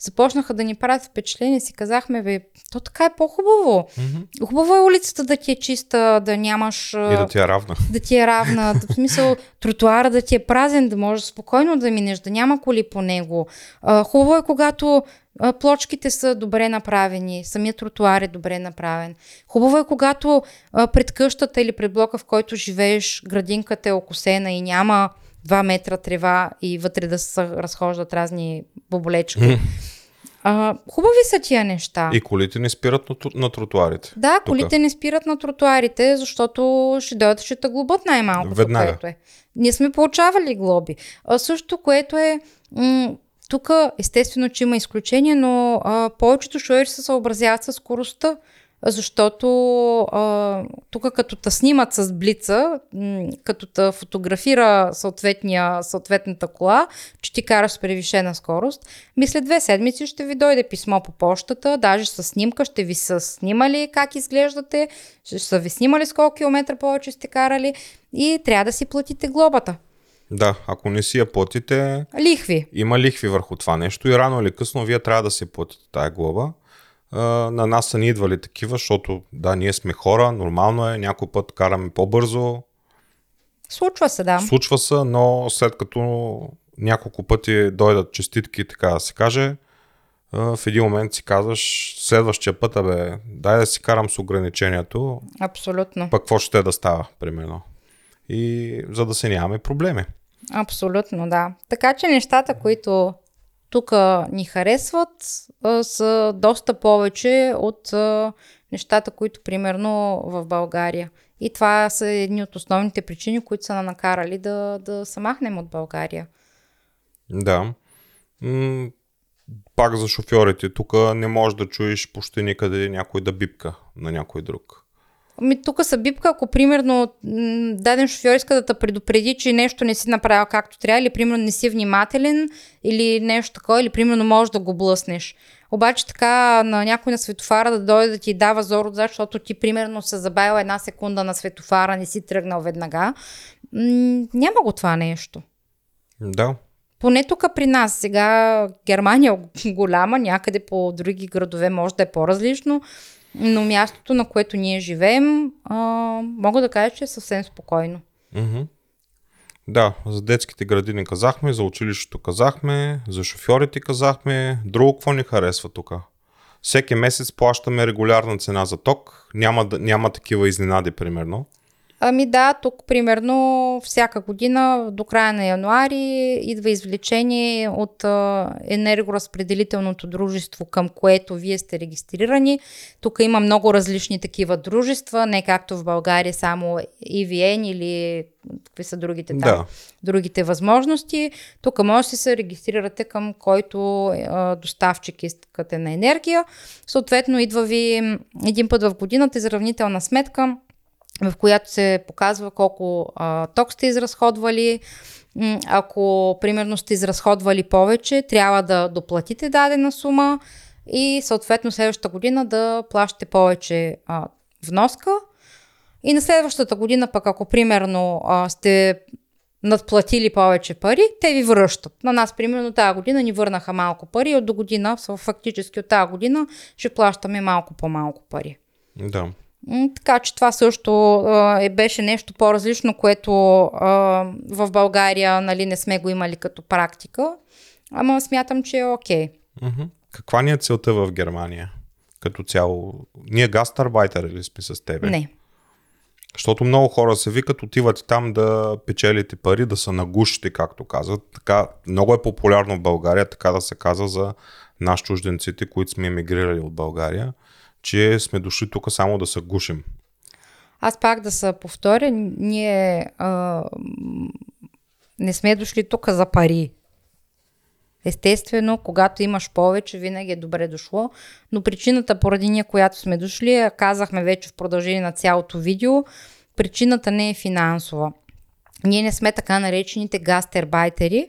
започнаха да ни правят впечатление, си казахме, бе, то така е по-хубаво. Mm-hmm. Хубаво е улицата да ти е чиста, да нямаш... И да ти е равна. Да ти е равна. в смисъл, тротуара да ти е празен, да можеш спокойно да минеш, да няма коли по него. А, хубаво е, когато Плочките са добре направени, самият тротуар е добре направен. Хубаво е, когато пред къщата или пред блока, в който живееш, градинката е окосена и няма 2 метра трева и вътре да се разхождат разни боболечки. А, хубави са тия неща. И колите не спират на, на тротуарите. Да, тука. колите не спират на тротуарите, защото ще дойдат, ще глобат най-малко. Веднага. Което е. Ние сме получавали глоби. А, също, което е м- тук естествено, че има изключения, но а, повечето шоери се съобразяват с скоростта, защото тук като те снимат с блица, като те фотографира съответната кола, че ти караш с превишена скорост, ми след две седмици ще ви дойде писмо по почтата, даже с снимка ще ви са снимали как изглеждате, ще са ви снимали с колко километра повече сте карали и трябва да си платите глобата. Да, ако не си я платите... Лихви. Има лихви върху това нещо и рано или късно вие трябва да си платите тая глоба. на нас са ни идвали такива, защото да, ние сме хора, нормално е, някой път караме по-бързо. Случва се, да. Случва се, но след като няколко пъти дойдат честитки, така да се каже, в един момент си казваш, следващия път, бе, дай да си карам с ограничението. Абсолютно. Пък какво ще да става, примерно. И за да се нямаме проблеми. Абсолютно, да. Така че нещата, които тук ни харесват, са доста повече от нещата, които примерно в България. И това са едни от основните причини, които са накарали да, да се махнем от България. Да. Пак за шофьорите. Тук не можеш да чуеш почти никъде някой да бипка на някой друг. Ми, тук са бипка, ако примерно даден шофьор иска да те предупреди, че нещо не си направил както трябва, или примерно не си внимателен, или нещо такова, или примерно можеш да го блъснеш. Обаче така на някой на светофара да дойде да ти дава зор отзад, защото ти примерно се забавила една секунда на светофара, не си тръгнал веднага. няма го това нещо. Да. Поне тук при нас. Сега Германия е голяма, някъде по други градове може да е по-различно. Но мястото, на което ние живеем, а, мога да кажа, че е съвсем спокойно. Mm-hmm. Да, за детските градини казахме, за училището казахме, за шофьорите казахме. Друго какво ни харесва тук? Всеки месец плащаме регулярна цена за ток. Няма, няма такива изненади, примерно. Ами да, тук примерно всяка година до края на януари идва извлечение от енергоразпределителното дружество, към което вие сте регистрирани. Тук има много различни такива дружества, не както в България само EVN или какви са другите там, да. другите възможности. Тук може да се регистрирате към който а, доставчик искате на енергия. Съответно идва ви един път в годината изравнителна сметка в която се показва колко а, ток сте изразходвали. Ако, примерно, сте изразходвали повече, трябва да доплатите дадена сума и съответно следващата година да плащате повече а, вноска. И на следващата година пък, ако примерно а, сте надплатили повече пари, те ви връщат. На нас, примерно, тази година ни върнаха малко пари, от до година, фактически от тази година, ще плащаме малко по-малко пари. Да. Така че това също а, е, беше нещо по-различно, което а, в България нали, не сме го имали като практика, ама смятам, че е окей. Okay. Каква ни е целта в Германия? Като цяло, ние гастарбайтери ли сме с тебе? Не. Защото много хора се викат, отиват там да печелите пари, да са нагушите, както казват. Така, много е популярно в България, така да се казва за наш чужденците, които сме емигрирали от България че сме дошли тук само да се гушим. Аз пак да се повторя, ние а, не сме дошли тук за пари. Естествено, когато имаш повече, винаги е добре дошло, но причината, поради ние, която сме дошли, казахме вече в продължение на цялото видео, причината не е финансова. Ние не сме така наречените гастербайтери.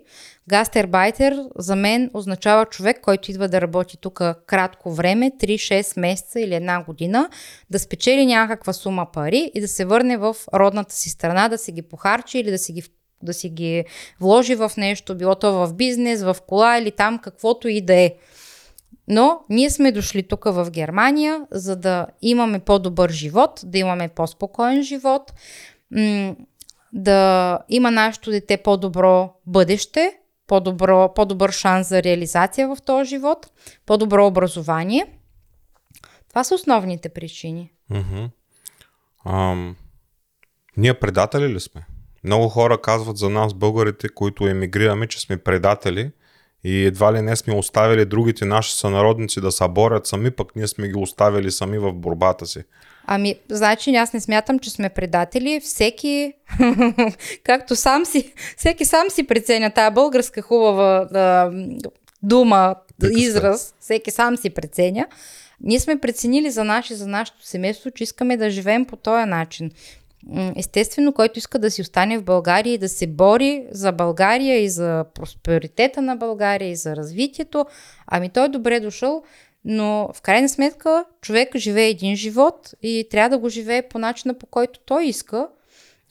Гастербайтер за мен означава човек, който идва да работи тук кратко време, 3-6 месеца или една година, да спечели някаква сума пари и да се върне в родната си страна, да си ги похарчи или да си ги да си ги вложи в нещо, било то в бизнес, в кола или там каквото и да е. Но ние сме дошли тук в Германия, за да имаме по-добър живот, да имаме по-спокоен живот, да има нашето дете по-добро бъдеще, по-добро, по-добър шанс за реализация в този живот, по-добро образование. Това са основните причини. Ам, ние предатели ли сме? Много хора казват за нас, българите, които емигрираме, че сме предатели и едва ли не сме оставили другите наши сънародници да се борят сами, пък ние сме ги оставили сами в борбата си. Ами, значи аз не смятам, че сме предатели. Всеки, както сам си, всеки сам си преценя тая българска хубава а, дума, Приказка. израз, всеки сам си преценя. Ние сме преценили за наше, за нашето семейство, че искаме да живеем по този начин. Естествено, който иска да си остане в България и да се бори за България и за просперитета на България и за развитието, ами той е добре дошъл. Но в крайна сметка човек живее един живот и трябва да го живее по начина по който той иска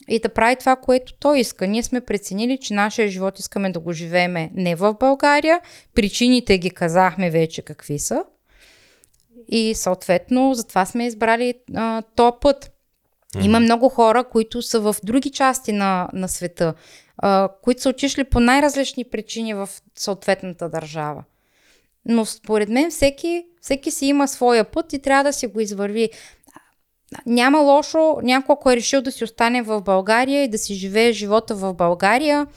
и да прави това, което той иска. Ние сме преценили, че нашия живот искаме да го живееме не в България. Причините ги казахме вече какви са. И съответно, затова сме избрали а, то път. Mm-hmm. Има много хора, които са в други части на, на света, а, които са отишли по най-различни причини в съответната държава. Но според мен всеки, всеки си има своя път и трябва да си го извърви. Няма лошо някой, ако е решил да си остане в България и да си живее живота в България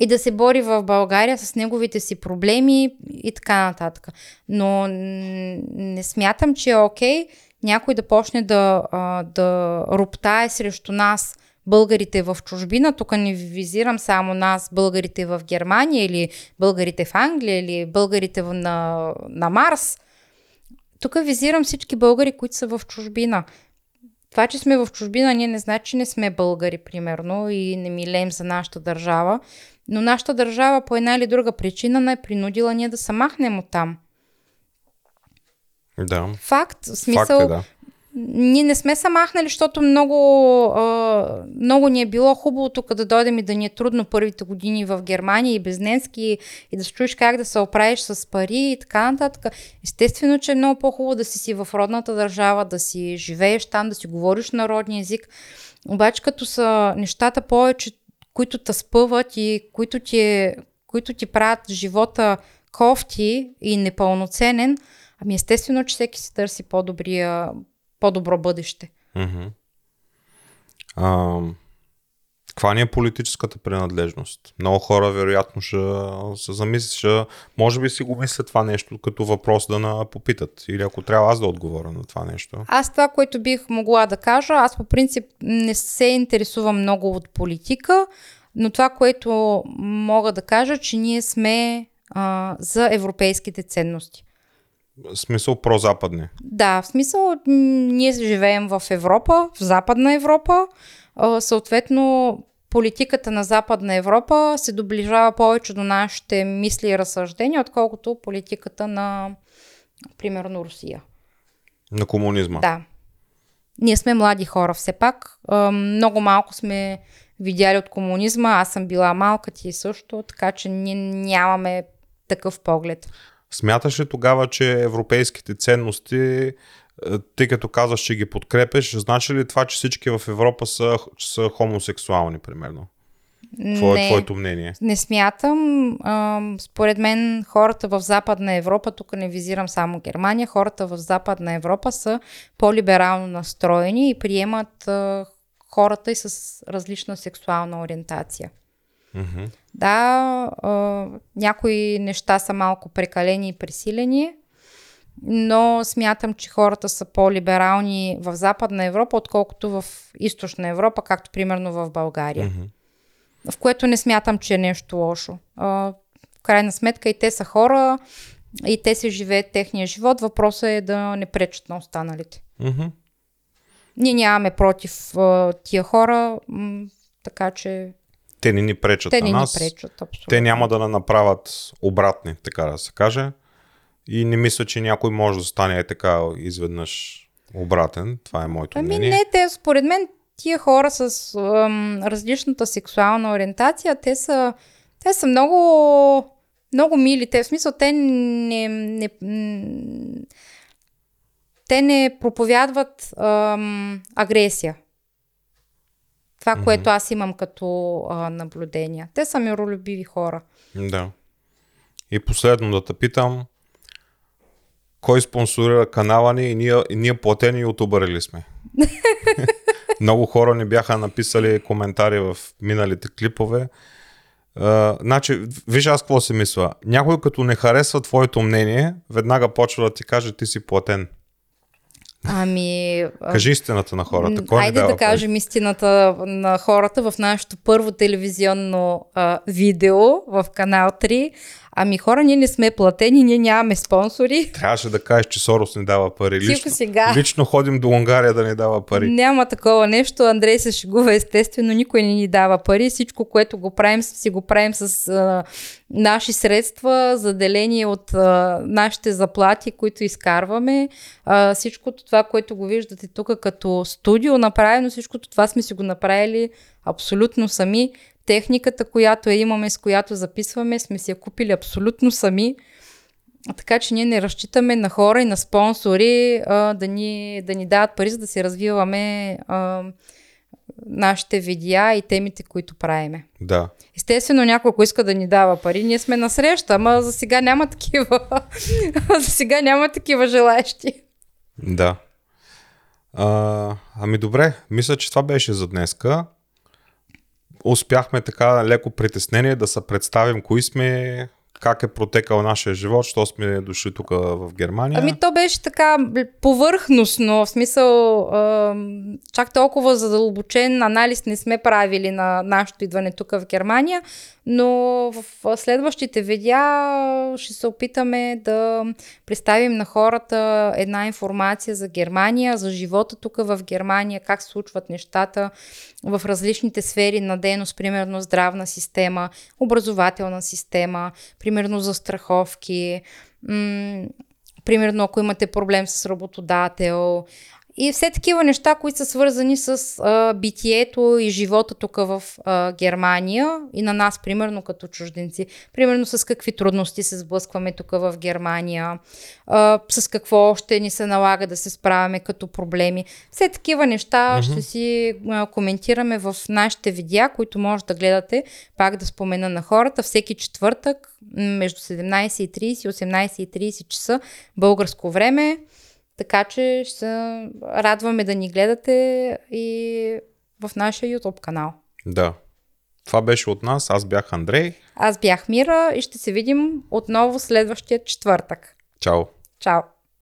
и да се бори в България с неговите си проблеми и така нататък. Но не смятам, че е окей някой да почне да, да роптае срещу нас – българите в чужбина, тук не визирам само нас, българите в Германия или българите в Англия или българите на, на Марс. Тук визирам всички българи, които са в чужбина. Това, че сме в чужбина, ние не значи, че не сме българи, примерно, и не милеем за нашата държава, но нашата държава по една или друга причина не е принудила ние да се махнем от там. Да. Факт. Смисъл, Факт е, да ние не сме се махнали, защото много, много ни е било хубаво тук да дойдем и да ни е трудно първите години в Германия и без немски и да се чуеш как да се оправиш с пари и така нататък. Естествено, че е много по-хубаво да си си в родната държава, да си живееш там, да си говориш народния език. Обаче като са нещата повече които те спъват и които ти, които ти правят живота кофти и непълноценен, ами естествено, че всеки си търси по-добрия, по-добро бъдеще. Mm-hmm. А, каква ни е политическата принадлежност? Много хора вероятно ще се замислят, ще, може би си го мислят това нещо като въпрос да на попитат. Или ако трябва аз да отговоря на това нещо. Аз това, което бих могла да кажа, аз по принцип не се интересувам много от политика, но това, което мога да кажа, че ние сме а, за европейските ценности. В смисъл прозападни. Да, в смисъл ние живеем в Европа, в Западна Европа. Съответно, политиката на Западна Европа се доближава повече до нашите мисли и разсъждения, отколкото политиката на, примерно, Русия. На комунизма. Да. Ние сме млади хора все пак. Много малко сме видяли от комунизма. Аз съм била малка, ти също, така че ние нямаме такъв поглед. Смяташ ли тогава, че европейските ценности, е, тъй като казваш, че ги подкрепеш, значи ли това, че всички в Европа са, са хомосексуални, примерно? Какво е твоето мнение? Не смятам. Според мен хората в Западна Европа, тук не визирам само Германия, хората в Западна Европа са по-либерално настроени и приемат хората и с различна сексуална ориентация. Mm-hmm. Да, а, някои неща са малко прекалени и пресилени, но смятам, че хората са по-либерални в Западна Европа, отколкото в Източна Европа, както примерно в България. Mm-hmm. В което не смятам, че е нещо лошо. А, в крайна сметка и те са хора, и те се живеят техния живот. Въпросът е да не пречат на останалите. Mm-hmm. Ние нямаме против а, тия хора, м- така че те не ни пречат те на не нас. Ни пречат, абсолютно. Те няма да направят обратни, така да се каже. И не мисля, че някой може да стане е така изведнъж обратен. Това е моето ами мнение. не, те според мен тия хора с ам, различната сексуална ориентация, те са, те са много, много мили. Те, в смисъл, те не, не, те не проповядват ам, агресия. Това, mm-hmm. което аз имам като а, наблюдения. Те са миролюбиви хора. Да. И последно да те питам, кой спонсорира канала ни и ние, и ние платени ли сме? Много хора ни бяха написали коментари в миналите клипове. Uh, значи, виж аз какво си мисля. Някой като не харесва твоето мнение, веднага почва да ти каже ти си платен. Ами. Кажи истината на хората. Кой Айде да кажем истината на хората в нашето първо телевизионно а, видео в канал 3. Ами хора, ние не сме платени, ние нямаме спонсори. Трябваше да кажеш, че Сорос не дава пари. Тихо Лично, сега. лично ходим до Унгария да не дава пари. Няма такова нещо. Андрей се шегува естествено, никой не ни дава пари. Всичко, което го правим, си го правим с а, наши средства, заделени от а, нашите заплати, които изкарваме. А, всичкото това, което го виждате тук като студио направено, всичкото това сме си го направили абсолютно сами. Техниката, която я имаме, с която записваме, сме си я купили абсолютно сами. Така че ние не разчитаме на хора и на спонсори а, да, ни, да ни дават пари, за да си развиваме а, нашите видеа и темите, които правиме. Да. Естествено, някой, ако иска да ни дава пари, ние сме на среща, ама за сега няма такива. за сега няма такива желаящи. Да. А, ами добре, мисля, че това беше за днеска. Успяхме така леко притеснение да се представим кои сме, как е протекал нашия живот, що сме дошли тук в Германия. Ами то беше така повърхностно, в смисъл чак толкова задълбочен анализ не сме правили на нашето идване тук в Германия, но в следващите видеа ще се опитаме да представим на хората една информация за Германия, за живота тук в Германия, как случват нещата в различните сфери на дейност, примерно здравна система, образователна система, примерно за страховки, м- примерно ако имате проблем с работодател и все такива неща, които са свързани с а, битието и живота тук в а, Германия и на нас, примерно като чужденци. Примерно с какви трудности се сблъскваме тук в Германия, а, с какво още ни се налага да се справяме като проблеми. Все такива неща mm-hmm. ще си а, коментираме в нашите видеа, които може да гледате, пак да спомена на хората, всеки четвъртък между 17.30 и 18.30 часа българско време. Така че ще се радваме да ни гледате и в нашия YouTube канал. Да. Това беше от нас. Аз бях Андрей. Аз бях Мира и ще се видим отново следващия четвъртък. Чао. Чао.